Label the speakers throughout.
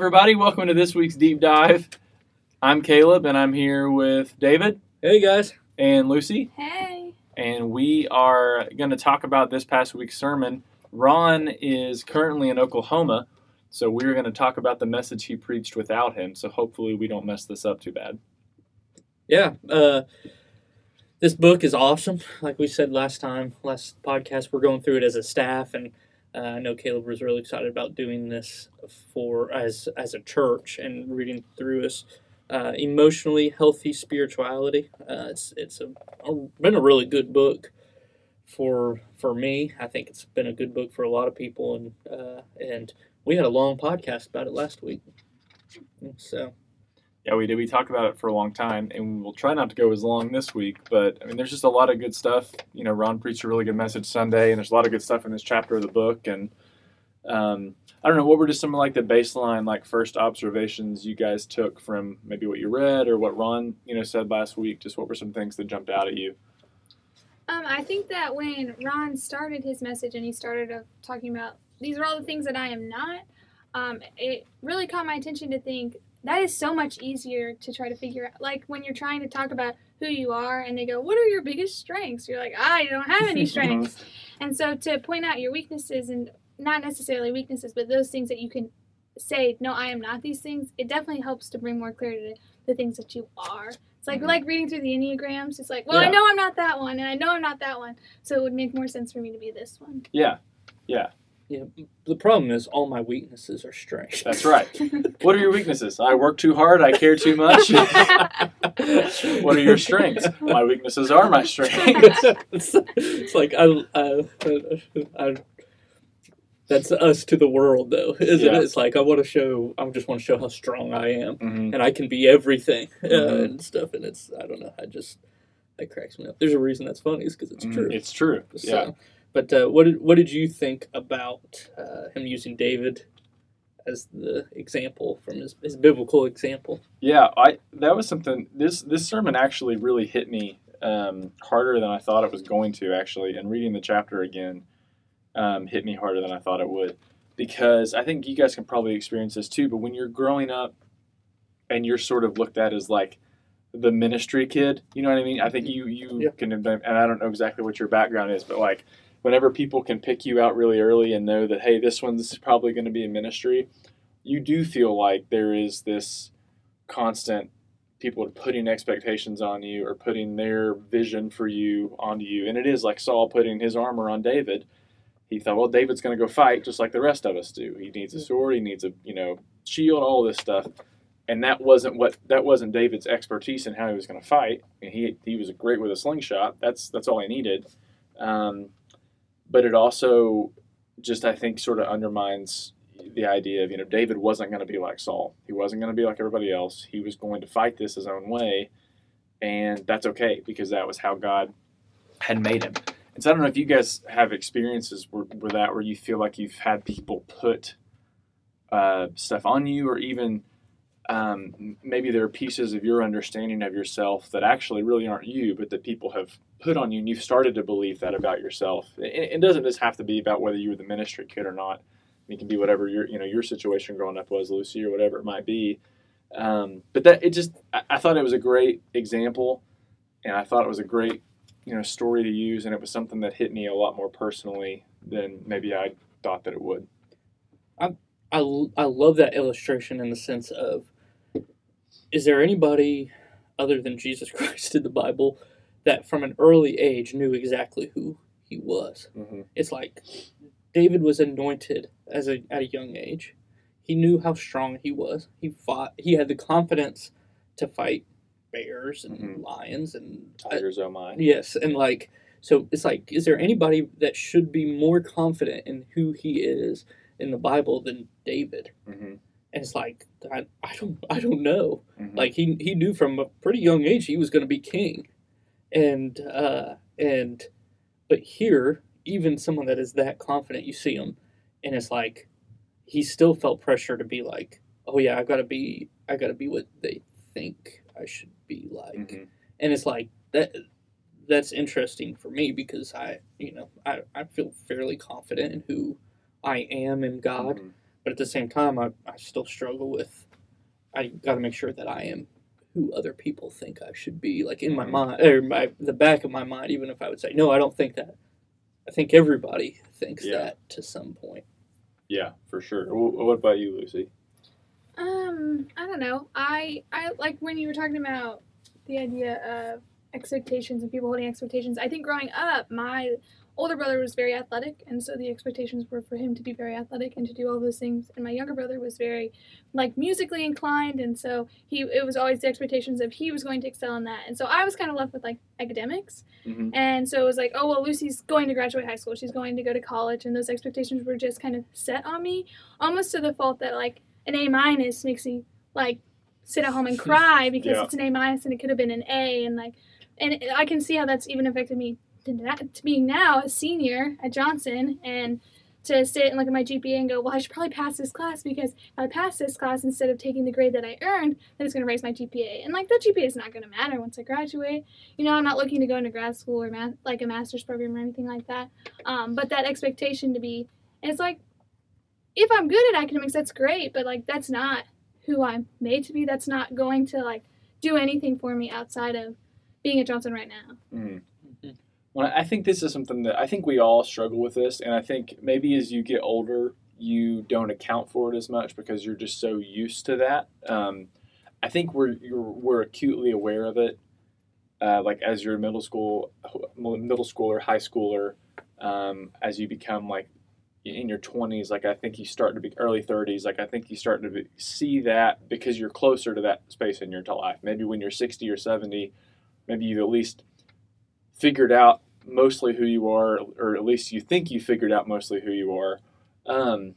Speaker 1: everybody. Welcome to this week's deep dive. I'm Caleb, and I'm here with David
Speaker 2: Hey guys.
Speaker 1: and Lucy,
Speaker 3: Hey.
Speaker 1: and we are going to talk about this past week's sermon. Ron is currently in Oklahoma, so we're going to talk about the message he preached without him. So hopefully, we don't mess this up too bad.
Speaker 2: Yeah. Uh, this book is awesome. Like we said last time, last podcast, we're going through it as a staff, and uh, I know Caleb was really excited about doing this for as as a church and reading through this uh, emotionally healthy spirituality. Uh, it's it's a, a been a really good book for for me. I think it's been a good book for a lot of people, and uh, and we had a long podcast about it last week. So
Speaker 1: Yeah, we did. We talked about it for a long time, and we'll try not to go as long this week. But I mean, there's just a lot of good stuff. You know, Ron preached a really good message Sunday, and there's a lot of good stuff in this chapter of the book. And um, I don't know what were just some like the baseline, like first observations you guys took from maybe what you read or what Ron, you know, said last week. Just what were some things that jumped out at you?
Speaker 3: Um, I think that when Ron started his message and he started uh, talking about these are all the things that I am not, um, it really caught my attention to think that is so much easier to try to figure out. Like when you're trying to talk about who you are and they go, What are your biggest strengths? You're like, I don't have any strengths. and so to point out your weaknesses and not necessarily weaknesses, but those things that you can say, No, I am not these things, it definitely helps to bring more clarity to the things that you are. It's like
Speaker 1: Mhm.
Speaker 3: like reading through the enneagrams. It's like, well,
Speaker 1: Yeah.
Speaker 3: I know I'm not that one, and I know I'm not that one, so it would make more sense for me to be this one.
Speaker 1: Yeah,
Speaker 2: yeah, the problem is all my weaknesses are strengths.
Speaker 1: that's right. what are your weaknesses? I work too hard. I care too much. what are your strengths? My weaknesses are my strengths.
Speaker 2: it's, it's like I, I, I, that's us to the world, though, isn't
Speaker 1: Yeah.
Speaker 2: it? It's like I want to show, I just want to show how strong I am,
Speaker 1: Mhm.
Speaker 2: and I can be everything uh,
Speaker 1: Mhm.
Speaker 2: and stuff. And it's, I don't know, I just that cracks me up. There's a reason that's funny, is because it's
Speaker 1: Mhm.
Speaker 2: true.
Speaker 1: It's true.
Speaker 2: So,
Speaker 1: Yeah.
Speaker 2: But uh, what did what did you think about uh, him using David as the example from his, his biblical example?
Speaker 1: Yeah, I that was something. This this sermon actually really hit me um, harder than I thought it was going to. Actually, and reading the chapter again um, hit me harder than I thought it would, because I think you guys can probably experience this too. But when you're growing up, and you're sort of looked at as like the ministry kid, you know what I mean? I think you you
Speaker 2: Yeah.
Speaker 1: can, and I don't know exactly what your background is, but like whenever people can pick you out really early and know that hey, this one's probably going to be a ministry, you do feel like there is this constant people are putting expectations on you or putting their vision for you onto you. And it is like Saul putting his armor on David. He thought, well, David's going to go fight just like the rest of us do. He needs a sword, he needs a you know shield, all this stuff. And that wasn't what that wasn't David's expertise in how he was going to fight. And he he was great with a slingshot. That's that's all he needed. Um, but it also just I think sort of undermines the idea of you know David wasn't going to be like Saul. He wasn't going to be like everybody else. He was going to fight this his own way, and that's okay because that was how God had made him. And so I don't know if you guys have experiences with that where you feel like you've had people put uh, stuff on you, or even um, maybe there are pieces of your understanding of yourself that actually really aren't you, but that people have put on you, and you've started to believe that about yourself. It, doesn't just have to be about whether you were the ministry kid or not. It can be whatever your you know your situation growing up was, Lucy, or whatever it might be. Um, but that it just I, I thought it was a great example, and I thought it was a great you know story to use, and it was something that hit me a lot more personally than maybe I thought that it would.
Speaker 2: I I, I love that illustration in the sense of is there anybody other than Jesus Christ in the Bible that from an early age knew exactly who he was?
Speaker 1: Mm-hmm.
Speaker 2: It's like David was anointed as a at a young age. He knew how strong he was. He fought. He had the confidence to fight bears and
Speaker 1: Mhm.
Speaker 2: lions and
Speaker 1: Tigers, oh my!
Speaker 2: Yes, and like so it's like is there anybody that should be more confident in who he is in the Bible than David?
Speaker 1: Mm-hmm.
Speaker 2: And it's like I, I don't I don't know.
Speaker 1: Mm-hmm.
Speaker 2: Like he he knew from a pretty young age he was going to be king. And uh and but here even someone that is that confident you see him and it's like he still felt pressure to be like oh yeah I got to be I got to be what they think I should be like
Speaker 1: Mhm.
Speaker 2: and it's like that that's interesting for me because I you know I, I feel fairly confident in who I am in God
Speaker 1: Mhm.
Speaker 2: But at the same time, I, I still struggle with. I got to make sure that I am who other people think I should be, like in my
Speaker 1: Mhm.
Speaker 2: mind or my the back of my mind. Even if I would say no, I don't think that. I think everybody thinks
Speaker 1: Yeah.
Speaker 2: that to some point.
Speaker 1: Yeah, for sure. What about you, Lucy?
Speaker 3: Um, I don't know. I I like when you were talking about the idea of expectations and people holding expectations. I think growing up, my older brother was very athletic, and so the expectations were for him to be very athletic and to do all those things. And my younger brother was very like musically inclined, and so he it was always the expectations of he was going to excel in that. And so I was kind of left with like academics,
Speaker 1: Mhm.
Speaker 3: and so it was like, oh well, Lucy's going to graduate high school, she's going to go to college, and those expectations were just kind of set on me, almost to the fault that like an A minus makes me like sit at home and cry because
Speaker 1: Yeah.
Speaker 3: it's an A minus and it could have been an A and like and I can see how that's even affected me to, that, to being now a senior at Johnson and to sit and look at my GPA and go, well, I should probably pass this class because if I pass this class instead of taking the grade that I earned, then it's going to raise my GPA. And like that GPA is not going to matter once I graduate. You know, I'm not looking to go into grad school or math, like a master's program or anything like that. Um, but that expectation to be, and it's like, if I'm good at academics, that's great, but like that's not who I'm made to be. That's not going to like do anything for me outside of being at Johnson right now.
Speaker 1: Mm. Well, I think this is something that I think we all struggle with this, and I think maybe as you get older, you don't account for it as much because you're just so used to that. Um, I think we're we're acutely aware of it, uh, like as you're middle school, middle schooler, high schooler, um, as you become like in your 20s like i think you start to be early 30s like i think you start to be, see that because you're closer to that space in your life maybe when you're 60 or 70 maybe you've at least figured out mostly who you are or at least you think you figured out mostly who you are. Um,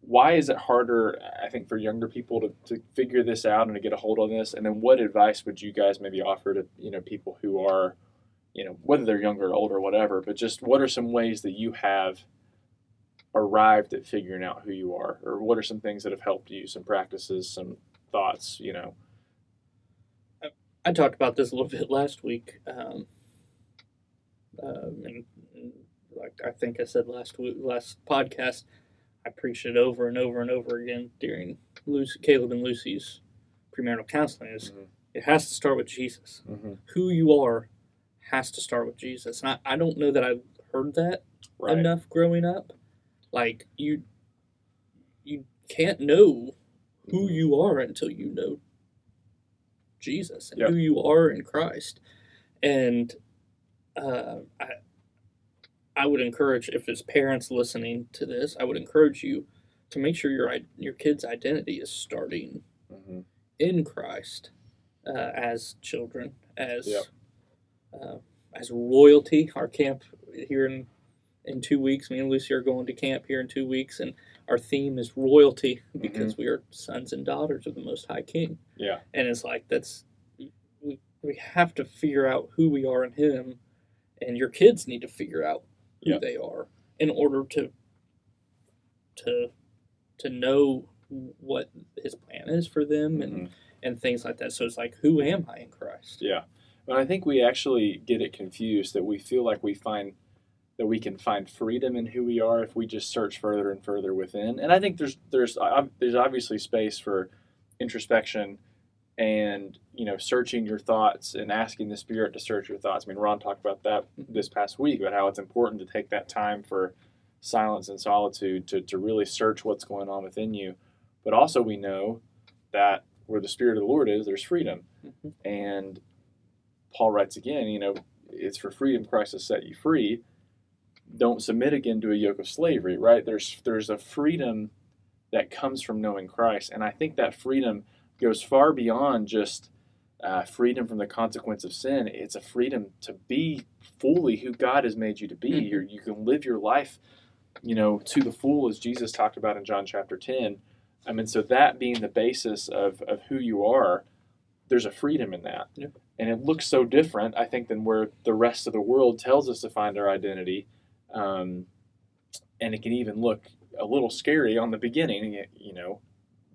Speaker 1: why is it harder i think for younger people to, to figure this out and to get a hold on this? And then what advice would you guys maybe offer to you know people who are you know whether they're younger or older or whatever but just what are some ways that you have arrived at figuring out who you are? Or what are some things that have helped you some practices some thoughts you know?
Speaker 2: I talked about this a little bit last week. Um, um, and, and like I think I said last week, last podcast, I preached it over and over and over again during Lucy, Caleb and Lucy's premarital counseling. Is
Speaker 1: Mhm.
Speaker 2: it has to start with Jesus.
Speaker 1: mm-hmm.
Speaker 2: Who you are has to start with Jesus. And I, I don't know that I've heard that
Speaker 1: right
Speaker 2: enough growing up. Like you, you can't know who
Speaker 1: Mhm.
Speaker 2: you are until you know Jesus and
Speaker 1: Yep.
Speaker 2: who you are in Christ. And uh, I, I would encourage if there's parents listening to this, I would encourage you to make sure your your kid's identity is starting
Speaker 1: hmm
Speaker 2: in Christ uh, as children, as
Speaker 1: Yep.
Speaker 2: uh, as royalty. Our camp here in in two weeks, me and Lucy are going to camp here in two weeks, and our theme is royalty because we are sons and daughters of the Most High King.
Speaker 1: Yeah.
Speaker 2: and it's like that's we we have to figure out who we are in Him, and your kids need to figure out who
Speaker 1: Yeah.
Speaker 2: they are in order to to to know what His plan is for them and
Speaker 1: Mhm.
Speaker 2: and things like that. So it's like, who am I in Christ?
Speaker 1: Yeah. But I think we actually get it confused that we feel like we find that we can find freedom in who we are if we just search further and further within. And I think there's there's there's obviously space for introspection and you know searching your thoughts and asking the spirit to search your thoughts. I mean, Ron talked about that this past week about how it's important to take that time for silence and solitude to, to really search what's going on within you. But also we know that where the spirit of the Lord is, there's freedom.
Speaker 2: Mhm.
Speaker 1: And Paul writes again, you know, it's for freedom Christ has set you free. Don't submit again to a yoke of slavery, right? There's there's a freedom that comes from knowing Christ, and I think that freedom goes far beyond just uh, freedom from the consequence of sin. It's a freedom to be fully who God has made you to be.
Speaker 2: Mhm.
Speaker 1: You're, you can live your life, you know, to the full, as Jesus talked about in John chapter ten. I mean, so that being the basis of, of who you are, there's a freedom in that.
Speaker 2: Yeah.
Speaker 1: And it looks so different, I think, than where the rest of the world tells us to find our identity. Um, and it can even look a little scary on the beginning, you know,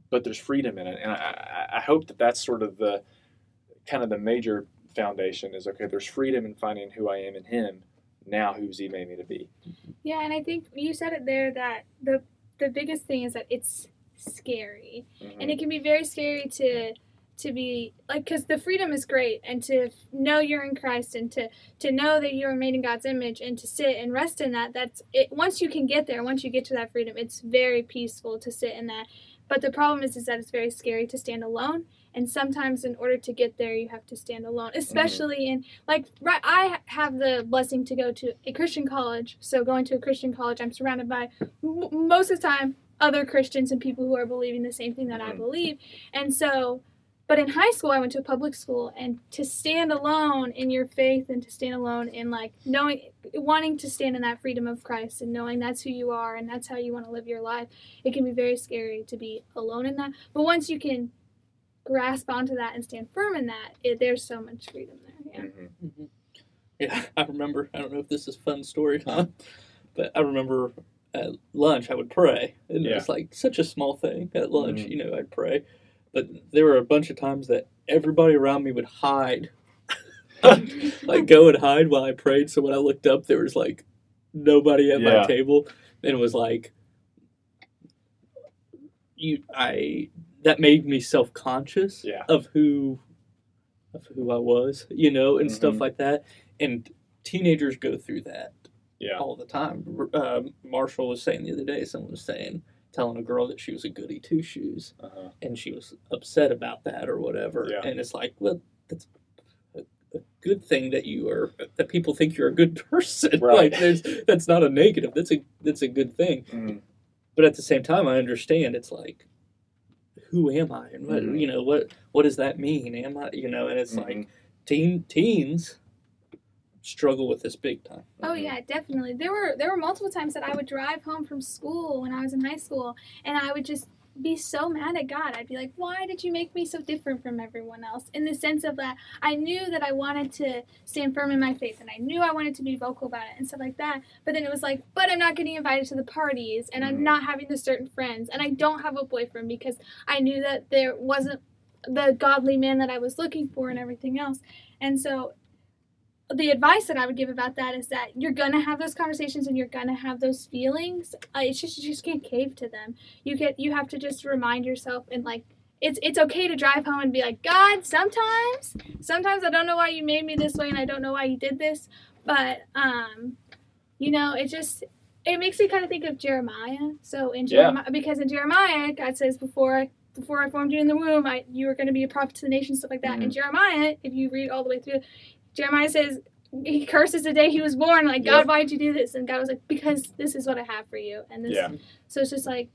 Speaker 1: but there's freedom in it. And I, I hope that that's sort of the kind of the major foundation is okay, there's freedom in finding who I am in Him. Now, who's He made me to be?
Speaker 3: Yeah, and I think you said it there that the the biggest thing is that it's scary,
Speaker 1: Mhm.
Speaker 3: and it can be very scary to to be like because the freedom is great and to know you're in christ and to to know that you're made in god's image and to sit and rest in that that's it once you can get there once you get to that freedom it's very peaceful to sit in that but the problem is is that it's very scary to stand alone and sometimes in order to get there you have to stand alone especially in like right i have the blessing to go to a christian college so going to a christian college i'm surrounded by m- most of the time other christians and people who are believing the same thing that i
Speaker 1: Mhm.
Speaker 3: believe and so but in high school i went to a public school and to stand alone in your faith and to stand alone in like knowing wanting to stand in that freedom of christ and knowing that's who you are and that's how you want to live your life it can be very scary to be alone in that but once you can grasp onto that and stand firm in that it, there's so much freedom there yeah
Speaker 1: Mhm.
Speaker 2: Mhm. Yeah, I remember. I don't know if this is a fun story huh? but I remember at lunch I would pray, and it was like such a small thing at lunch.
Speaker 1: Mhm.
Speaker 2: You know, I'd pray, but there were a bunch of times that everybody around me would hide, like go and hide while I prayed. So when I looked up, there was like nobody at
Speaker 1: Yeah.
Speaker 2: my table, and it was like you. I that made me self conscious
Speaker 1: Yeah.
Speaker 2: of who of who I was, you know, and stuff
Speaker 1: Mhm.
Speaker 2: like that. And teenagers go through that
Speaker 1: Yeah.
Speaker 2: all the time. Um, Marshall was saying the other day, someone was saying, telling a girl that she was a goody two shoes,
Speaker 1: Uh-huh.
Speaker 2: and she was upset about that or whatever.
Speaker 1: Yeah.
Speaker 2: And it's like, well, that's a, a good thing that you are that people think you're a good person.
Speaker 1: Right.
Speaker 2: like, there's that's not a negative. That's a that's a good thing.
Speaker 1: Mhm.
Speaker 2: But at the same time, I understand it's like. Who am I, and what
Speaker 1: Mhm.
Speaker 2: you know? What what does that mean? Am I, you know? And it's
Speaker 1: Mhm.
Speaker 2: like teen teens struggle with this big time.
Speaker 3: Oh yeah, definitely. There were there were multiple times that I would drive home from school when I was in high school, and I would just be so mad at God. I'd be like, "Why did you make me so different from everyone else?" In the sense of that, I knew that I wanted to stand firm in my faith, and I knew I wanted to be vocal about it and stuff like that. But then it was like, "But I'm not getting invited to the parties, and. I'm mm-hmm. not having the certain friends, and I don't have a boyfriend because I knew that there wasn't the godly man that I was looking for and everything else." And so the advice that I would give about that is that you're gonna have those conversations and you're gonna have those feelings. Uh, it's just you just can't cave to them. You get you have to just remind yourself and like it's it's okay to drive home and be like God. Sometimes sometimes I don't know why you made me this way and I don't know why you did this, but um, you know it just it makes me kind of think of Jeremiah. So in
Speaker 1: Yeah.
Speaker 3: Jeremiah because in Jeremiah God says before. I, Before I formed you in the womb, I, you were going to be a prophet to the nation, stuff like that. In Jeremiah, if you read all the way through, Jeremiah says he curses the day he was born. Like,
Speaker 1: Yep.
Speaker 3: God, why did you do this? And God was like, because this is what I have for you. And this,
Speaker 1: Yeah.
Speaker 3: so it's just like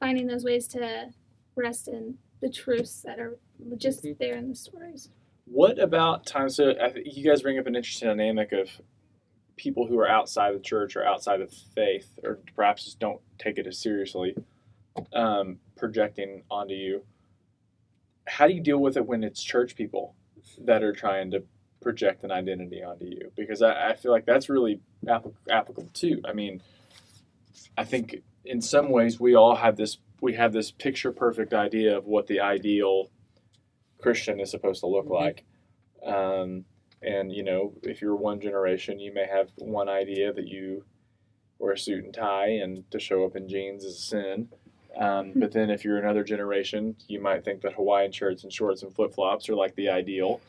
Speaker 3: finding those ways to rest in the truths that are just
Speaker 2: Mhm.
Speaker 3: there in the stories.
Speaker 1: What about times? So I think you guys bring up an interesting dynamic of people who are outside the church or outside of faith, or perhaps just don't take it as seriously, um, projecting onto you. How do you deal with it when it's church people that are trying to project an identity onto you? Because I, I feel like that's really applicable too. I mean, I think in some ways we all have this we have this picture perfect idea of what the ideal Christian is supposed to look
Speaker 2: Mhm.
Speaker 1: like. Um, and you know, if you're one generation, you may have one idea that you wear a suit and tie, and to show up in jeans is a sin. Um, but then, if you're another generation, you might think that Hawaiian shirts and shorts and flip flops are like the ideal.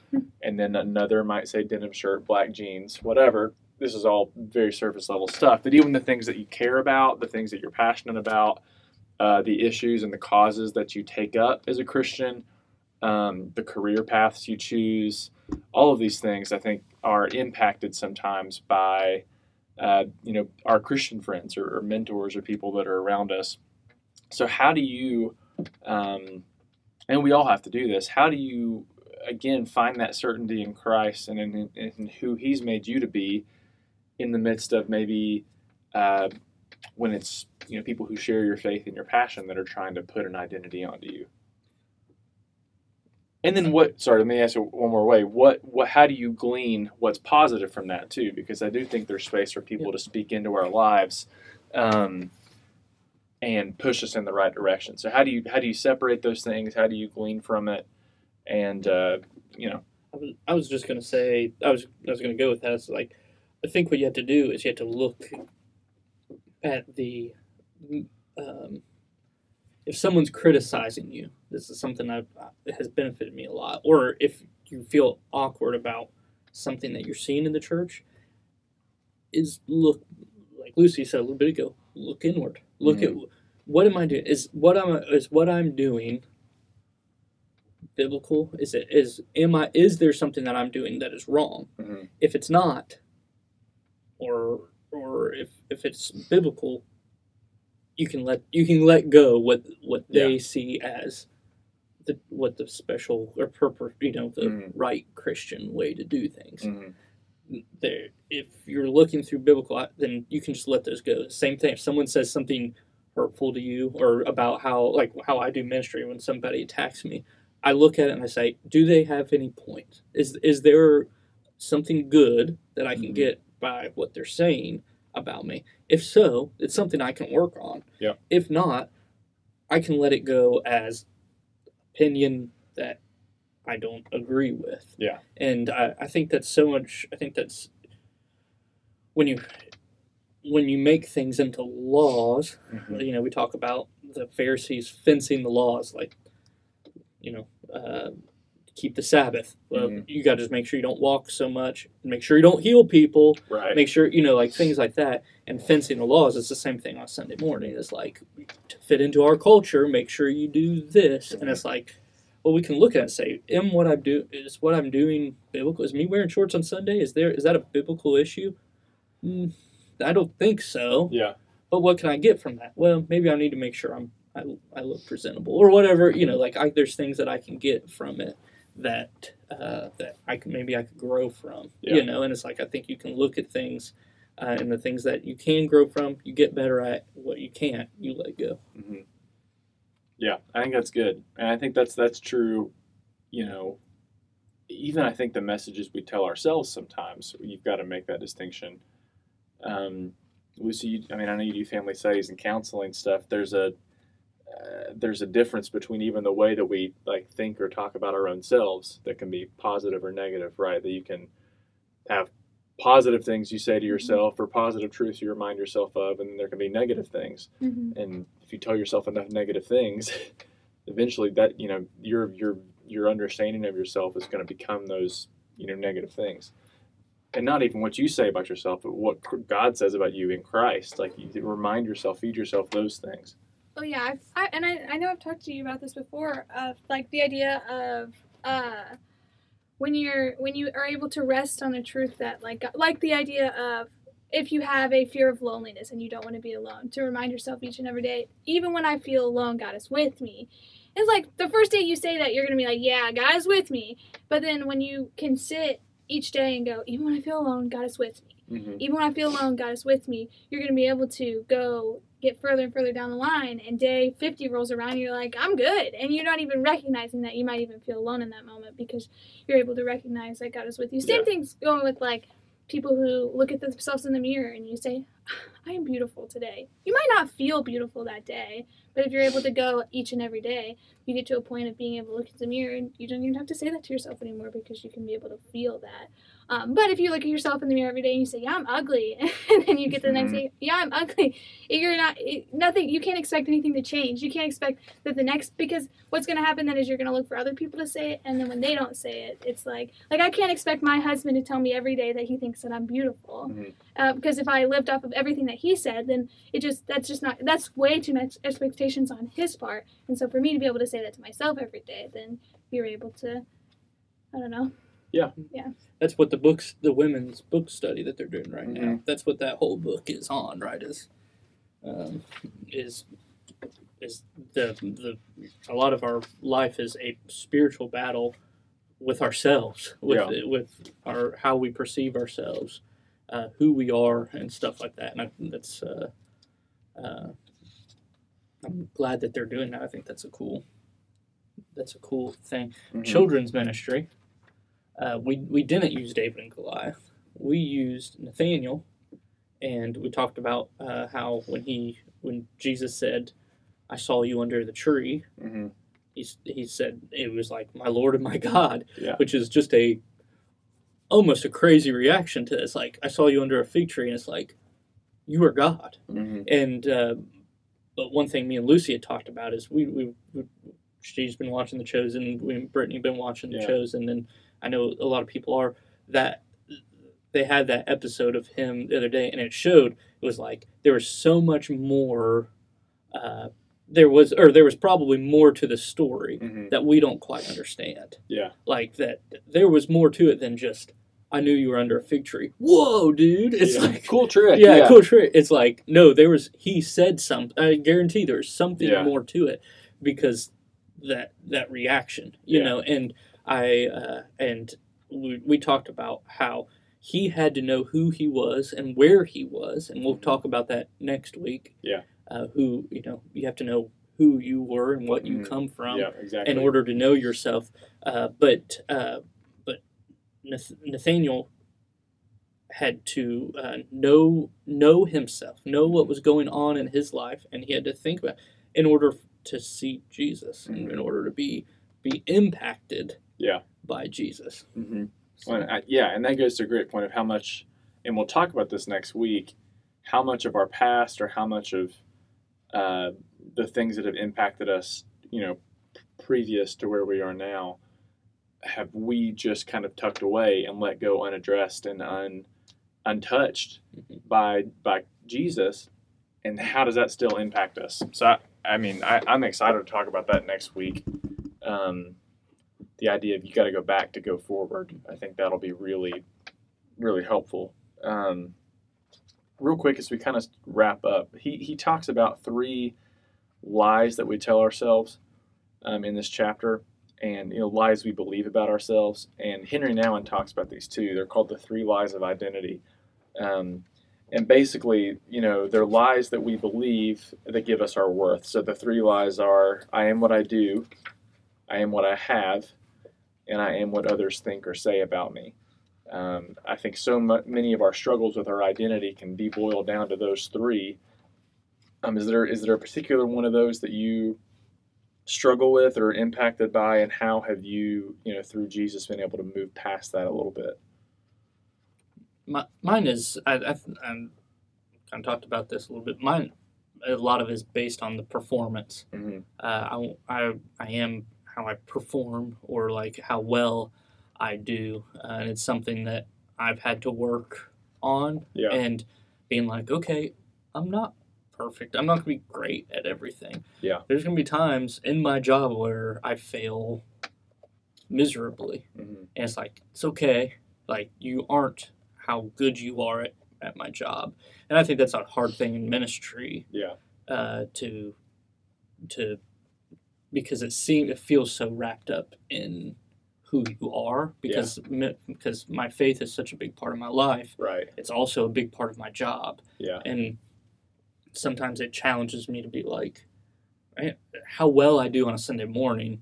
Speaker 1: and then another might say denim shirt, black jeans, whatever. This is all very surface level stuff. But even the things that you care about, the things that you're passionate about, uh, the issues and the causes that you take up as a Christian, um, the career paths you choose, all of these things I think are impacted sometimes by uh, you know our Christian friends or, or mentors or people that are around us. So how do you, um, and we all have to do this. How do you again find that certainty in Christ and in, in, in who He's made you to be, in the midst of maybe uh, when it's you know people who share your faith and your passion that are trying to put an identity onto you. And then what? Sorry, let me ask you one more way. What? What? How do you glean what's positive from that too? Because I do think there's space for people to speak into our lives, um, and push us in the right direction. So how do you how do you separate those things? How do you glean from it? And uh, you know,
Speaker 2: I was, I was just gonna say I was I was gonna go with that. It's like I think what you have to do is you have to look at the um, if someone's criticizing you, this is something that has benefited me a lot. Or if you feel awkward about something that you're seeing in the church, is look like Lucy said a little bit ago. Look inward. Look at what am I doing? Is what I'm is what I'm doing biblical? Is it is am I is there something that I'm doing that is wrong?
Speaker 1: Mhm.
Speaker 2: If it's not, or or if if it's biblical, you can let you can let go what what they see as the what the special or purpose you know the
Speaker 1: Mhm.
Speaker 2: right Christian way to do things.
Speaker 1: Mhm.
Speaker 2: There, if you're looking through biblical, then you can just let those go. Same thing. If someone says something hurtful to you or about how like how I do ministry when somebody attacks me, I look at it and I say, do they have any point? Is is there something good that I can
Speaker 1: Mhm.
Speaker 2: get by what they're saying about me? If so, it's something I can work on.
Speaker 1: Yeah.
Speaker 2: If not, I can let it go as opinion that I don't agree with.
Speaker 1: Yeah.
Speaker 2: And I, I think that's so much I think that's when you when you make things into laws,
Speaker 1: Mhm.
Speaker 2: you know, we talk about the Pharisees fencing the laws, like, you know, uh, keep the Sabbath. Well,
Speaker 1: Mhm.
Speaker 2: you got to just make sure you don't walk so much, make sure you don't heal people,
Speaker 1: Right.
Speaker 2: make sure, you know, like things like that. And fencing the laws is the same thing on Sunday morning. It's like, to fit into our culture, make sure you do this. And it's like, well, we can look at it and say, am what I'm do is what I'm doing biblical? Is me wearing shorts on Sunday? Is there is that a biblical issue? Mm, I don't think so.
Speaker 1: yeah.
Speaker 2: But what can I get from that? Well, maybe I need to make sure I'm I, I look presentable or whatever. You know, like I, there's things that I can get from it that uh, that I can maybe I could grow from.
Speaker 1: Yeah.
Speaker 2: You know, and it's like I think you can look at things uh, and the things that you can grow from, you get better at. What you can't, you let go.
Speaker 1: hmm Yeah, I think that's good, and I think that's that's true. You know, even I think the messages we tell ourselves sometimes you've got to make that distinction. Um, Lucy, you, I mean, I know you do family studies and counseling stuff. There's a uh, there's a difference between even the way that we like think or talk about our own selves that can be positive or negative, right? That you can have positive things you say to yourself or positive truths you remind yourself of, and there can be negative things
Speaker 3: Mm-hmm.
Speaker 1: and if you tell yourself enough negative things eventually that you know your your your understanding of yourself is going to become those you know negative things and not even what you say about yourself but what god says about you in christ like you remind yourself feed yourself those things
Speaker 3: Oh yeah, I've, I, and I, I know I've talked to you about this before. Of like the idea of uh, when you're when you are able to rest on the truth that like like the idea of if you have a fear of loneliness and you don't want to be alone, to remind yourself each and every day, even when I feel alone, God is with me. It's like the first day you say that, you're gonna be like, yeah, God is with me. But then when you can sit each day and go, even when I feel alone, God is with me
Speaker 1: mm-hmm.
Speaker 3: even when I feel alone, God is with me. You're going to be able to go get further and further down the line, and day 50 rolls around, and you're like, I'm good. And you're not even recognizing that you might even feel alone in that moment because you're able to recognize that God is with you. Same
Speaker 1: Yeah.
Speaker 3: thing's going with like people who look at themselves in the mirror and you say, I am beautiful today. You might not feel beautiful that day, but if you're able to go each and every day, you get to a point of being able to look at the mirror and you don't even have to say that to yourself anymore because you can be able to feel that. Um, but if you look at yourself in the mirror every day and you say, "Yeah, I'm ugly," and then you get the next day, "Yeah, I'm ugly," you're not nothing. You can't expect anything to change. You can't expect that the next because what's going to happen then is you're going to look for other people to say it, and then when they don't say it, it's like like I can't expect my husband to tell me every day that he thinks that I'm beautiful
Speaker 1: Mhm.
Speaker 3: uh, because if I lived off of everything that he said, then it just that's just not that's way too much expectations on his part. And so for me to be able to say that to myself every day, then you're able to, I don't know.
Speaker 2: That's what the books, the women's book study that they're doing right now.
Speaker 1: Mhm.
Speaker 2: That's what that whole book is on, right? Is um, is is the the a lot of our life is a spiritual battle with ourselves, with with our how we perceive ourselves, uh, who we are, and stuff like that. And I, that's uh, uh, I'm glad that they're doing that. I think that's a cool that's a cool thing
Speaker 1: Mhm.
Speaker 2: children's ministry, uh, we we didn't use David and Goliath. We used Nathaniel, and we talked about uh, how when he when Jesus said, "I saw you under the tree,"
Speaker 1: Mhm.
Speaker 2: he he said it was like my Lord and my God,
Speaker 1: Yeah.
Speaker 2: which is just a almost a crazy reaction to this. Like I saw you under a fig tree, and it's like you are God
Speaker 1: Mhm.
Speaker 2: and uh, but one thing me and Lucy had talked about is we, we, we she's been watching The Chosen, we and Brittany been watching The
Speaker 1: Yeah.
Speaker 2: Chosen, and I know a lot of people are that they had that episode of him the other day, and it showed it was like there was so much more. Uh, there was, or there was probably more to the story
Speaker 1: hmm
Speaker 2: that we don't quite understand.
Speaker 1: Yeah.
Speaker 2: Like that, there was more to it than just I knew you were under a fig tree. Whoa, dude! It's
Speaker 1: Yeah.
Speaker 2: like
Speaker 1: cool trick.
Speaker 2: yeah, cool trick. It's like no, there was he said something. I guarantee there's something
Speaker 1: Yeah.
Speaker 2: more to it because that that reaction, you
Speaker 1: Yeah.
Speaker 2: know. And I uh, and we, we talked about how he had to know who he was and where he was, and we'll talk about that next week.
Speaker 1: Yeah.
Speaker 2: Uh, who you know you have to know who you were and what you
Speaker 1: Mhm.
Speaker 2: come from
Speaker 1: Yeah, exactly.
Speaker 2: in order to know yourself. Uh, but uh, but Nath- Nathaniel had to uh, know know himself, know what was going on in his life, and he had to think about in order to see Jesus, and
Speaker 1: Mhm.
Speaker 2: in order to be be impacted
Speaker 1: Yeah.
Speaker 2: by Jesus.
Speaker 1: hmm
Speaker 2: So,
Speaker 1: Well, I, yeah, and that goes to a great point of how much, and we'll talk about this next week, how much of our past or how much of uh, the things that have impacted us, you know, previous to where we are now, have we just kind of tucked away and let go unaddressed and un, untouched
Speaker 2: Mhm.
Speaker 1: by by Jesus, and how does that still impact us? So, I, I mean, I, I'm excited to talk about that next week. Um, the idea of you got to go back to go forward. I think that'll be really, really helpful. Um, real quick, as we kind of wrap up, he he talks about three lies that we tell ourselves um, in this chapter, and you know lies we believe about ourselves. And Henri Nouwen talks about these two. They're called the three lies of identity. Um, and basically, you know, they're lies that we believe that give us our worth. So the three lies are: I am what I do, I am what I have, and I am what others think or say about me. Um, I think so mu- many of our struggles with our identity can be boiled down to those three. Um, is there is there a particular one of those that you struggle with or impacted by, and how have you, you know, through Jesus, been able to move past that a little bit?
Speaker 2: my, mine is I, I I'm kind of talked about this a little bit. Mine a lot of it is based on the performance.
Speaker 1: Mm-hmm.
Speaker 2: uh, I, I, I am how I perform or like how well I do. Uh, and it's something that I've had to work on
Speaker 1: Yeah.
Speaker 2: and being like, okay, I'm not perfect. I'm not going to be great at everything.
Speaker 1: Yeah.
Speaker 2: There's going to be times in my job where I fail miserably.
Speaker 1: Mm-hmm.
Speaker 2: And it's like, it's okay. Like, you aren't how good you are at, at my job. And I think that's a hard thing in ministry
Speaker 1: Yeah.
Speaker 2: uh, to to because it seems it feels so wrapped up in who you are because mi- because my faith is such a big part of my life.
Speaker 1: Right.
Speaker 2: It's also a big part of my job,
Speaker 1: Yeah.
Speaker 2: and sometimes it challenges me to be like, how well I do on a Sunday morning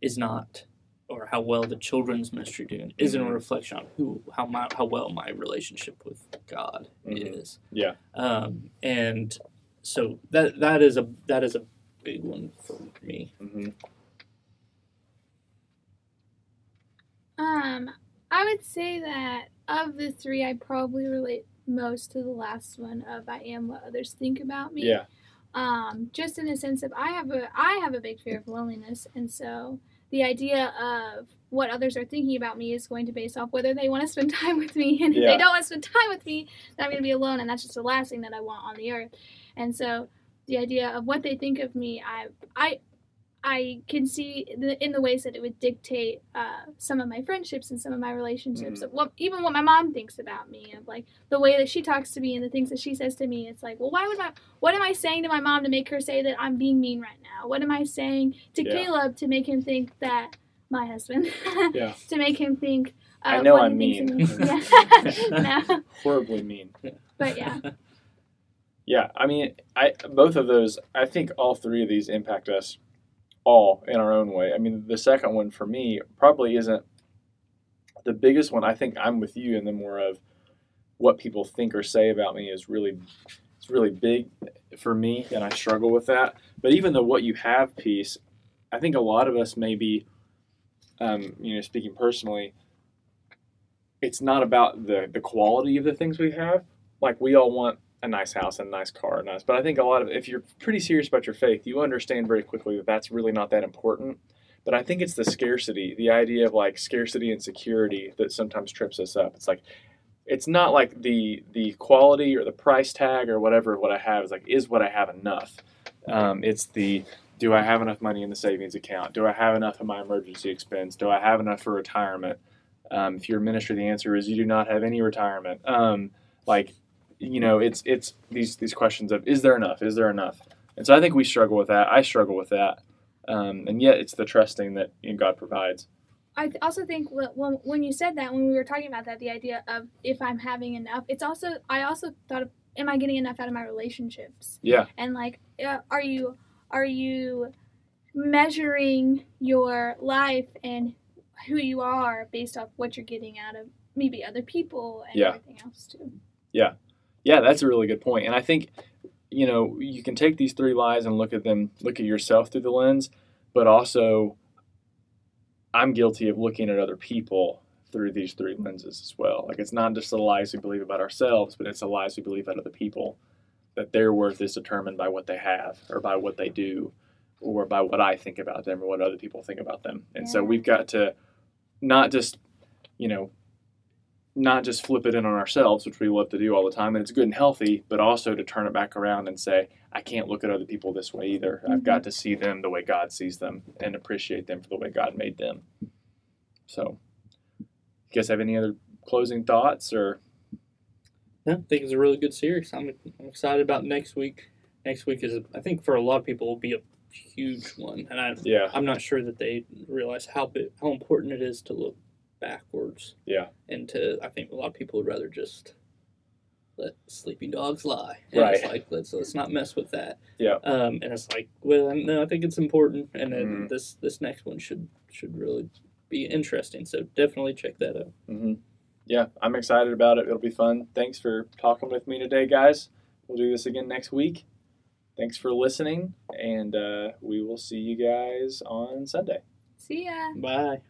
Speaker 2: is not, or how well the children's ministry doing isn't a
Speaker 1: Mhm.
Speaker 2: reflection on who how my how well my relationship with God
Speaker 1: Mhm.
Speaker 2: is
Speaker 1: Yeah.
Speaker 2: um, and so that that is a that is a big one for me.
Speaker 1: Mm-hmm.
Speaker 3: Um, I would say that of the three, I probably relate most to the last one of I am what others think about me.
Speaker 1: Yeah.
Speaker 3: Um, just in the sense of I have a I have a big fear of loneliness, and so the idea of what others are thinking about me is going to base off whether they want to spend time with me, and if
Speaker 1: Yeah.
Speaker 3: they don't want to spend time with me, then I'm going to be alone, and that's just the last thing that I want on the earth. And so the idea of what they think of me, I I I can see the, in the ways that it would dictate uh, some of my friendships and some of my relationships. Of what even what my mom thinks about me, of like the way that she talks to me and the things that she says to me. It's like, well, why would my what am I saying to my mom to make her say that I'm being mean right now? What am I saying to
Speaker 1: Yeah.
Speaker 3: Caleb to make him think that my husband?
Speaker 1: Yeah.
Speaker 3: to make him think. Uh,
Speaker 1: I know I'm mean.
Speaker 3: me. Yeah. no,
Speaker 1: Horribly mean.
Speaker 3: but yeah.
Speaker 1: Yeah, I mean, I both of those. I think all three of these impact us all in our own way. I mean, the second one for me probably isn't the biggest one. I think I'm with you in the more of what people think or say about me is really it's really big for me, and I struggle with that. But even the what you have piece, I think a lot of us maybe, um, you know, speaking personally, it's not about the the quality of the things we have. Like we all want a nice house and a nice car, nice. But I think a lot of if you're pretty serious about your faith, you understand very quickly that that's really not that important. But I think it's the scarcity, the idea of like scarcity and security that sometimes trips us up. It's like it's not like the the quality or the price tag or whatever what I have is like is what I have enough. Um, it's the do I have enough money in the savings account? Do I have enough in my emergency expense? Do I have enough for retirement? Um, if you're a minister, the answer is you do not have any retirement. Um, like, you know, it's it's these these questions of is there enough? Is there enough? And so I think we struggle with that. I struggle with that, um, and yet it's the trusting that you know, God provides.
Speaker 3: I also think wh- when when you said that when we were talking about that the idea of if I'm having enough it's also I also thought of am I getting enough out of my relationships
Speaker 1: Yeah,
Speaker 3: and like uh, are you are you measuring your life and who you are based off what you're getting out of maybe other people and
Speaker 1: Yeah.
Speaker 3: everything else too
Speaker 1: yeah, that's a really good point. And I think you know you can take these three lies and look at them, look at yourself through the lens, but also I'm guilty of looking at other people through these three lenses as well. Like it's not just the lies we believe about ourselves, but it's the lies we believe about other people. That their worth is determined by what they have, or by what they do, or by what I think about them, or what other people think about them. And so we've got to not just, you know, not just flip it in on ourselves, which we love to do all the time, and it's good and healthy, but also to turn it back around and say, I can't look at other people this way either. I've got mm-hmm. to see them the way God sees them and appreciate them for the way God made them. So, you guys have any other closing thoughts or?
Speaker 2: Yeah, I think it's a really good series. I'm, I'm excited about next week. Next week is, I think, for a lot of people, will be a huge one, and I,
Speaker 1: Yeah,
Speaker 2: I'm not sure that they realize how big, how important it is to look backwards.
Speaker 1: Yeah.
Speaker 2: And to, I think a lot of people would rather just let sleeping dogs lie. And It's
Speaker 1: Right.
Speaker 2: like let's let's not mess with that.
Speaker 1: Yeah.
Speaker 2: Um, and it's like, well, no, I think it's important, and then
Speaker 1: Mhm.
Speaker 2: this this next one should should really be interesting. So definitely check that out.
Speaker 1: hmm yeah, I'm excited about it. It'll be fun. Thanks for talking with me today, guys. We'll do this again next week. Thanks for listening, and uh, we will see you guys on Sunday.
Speaker 3: see ya
Speaker 2: Bye.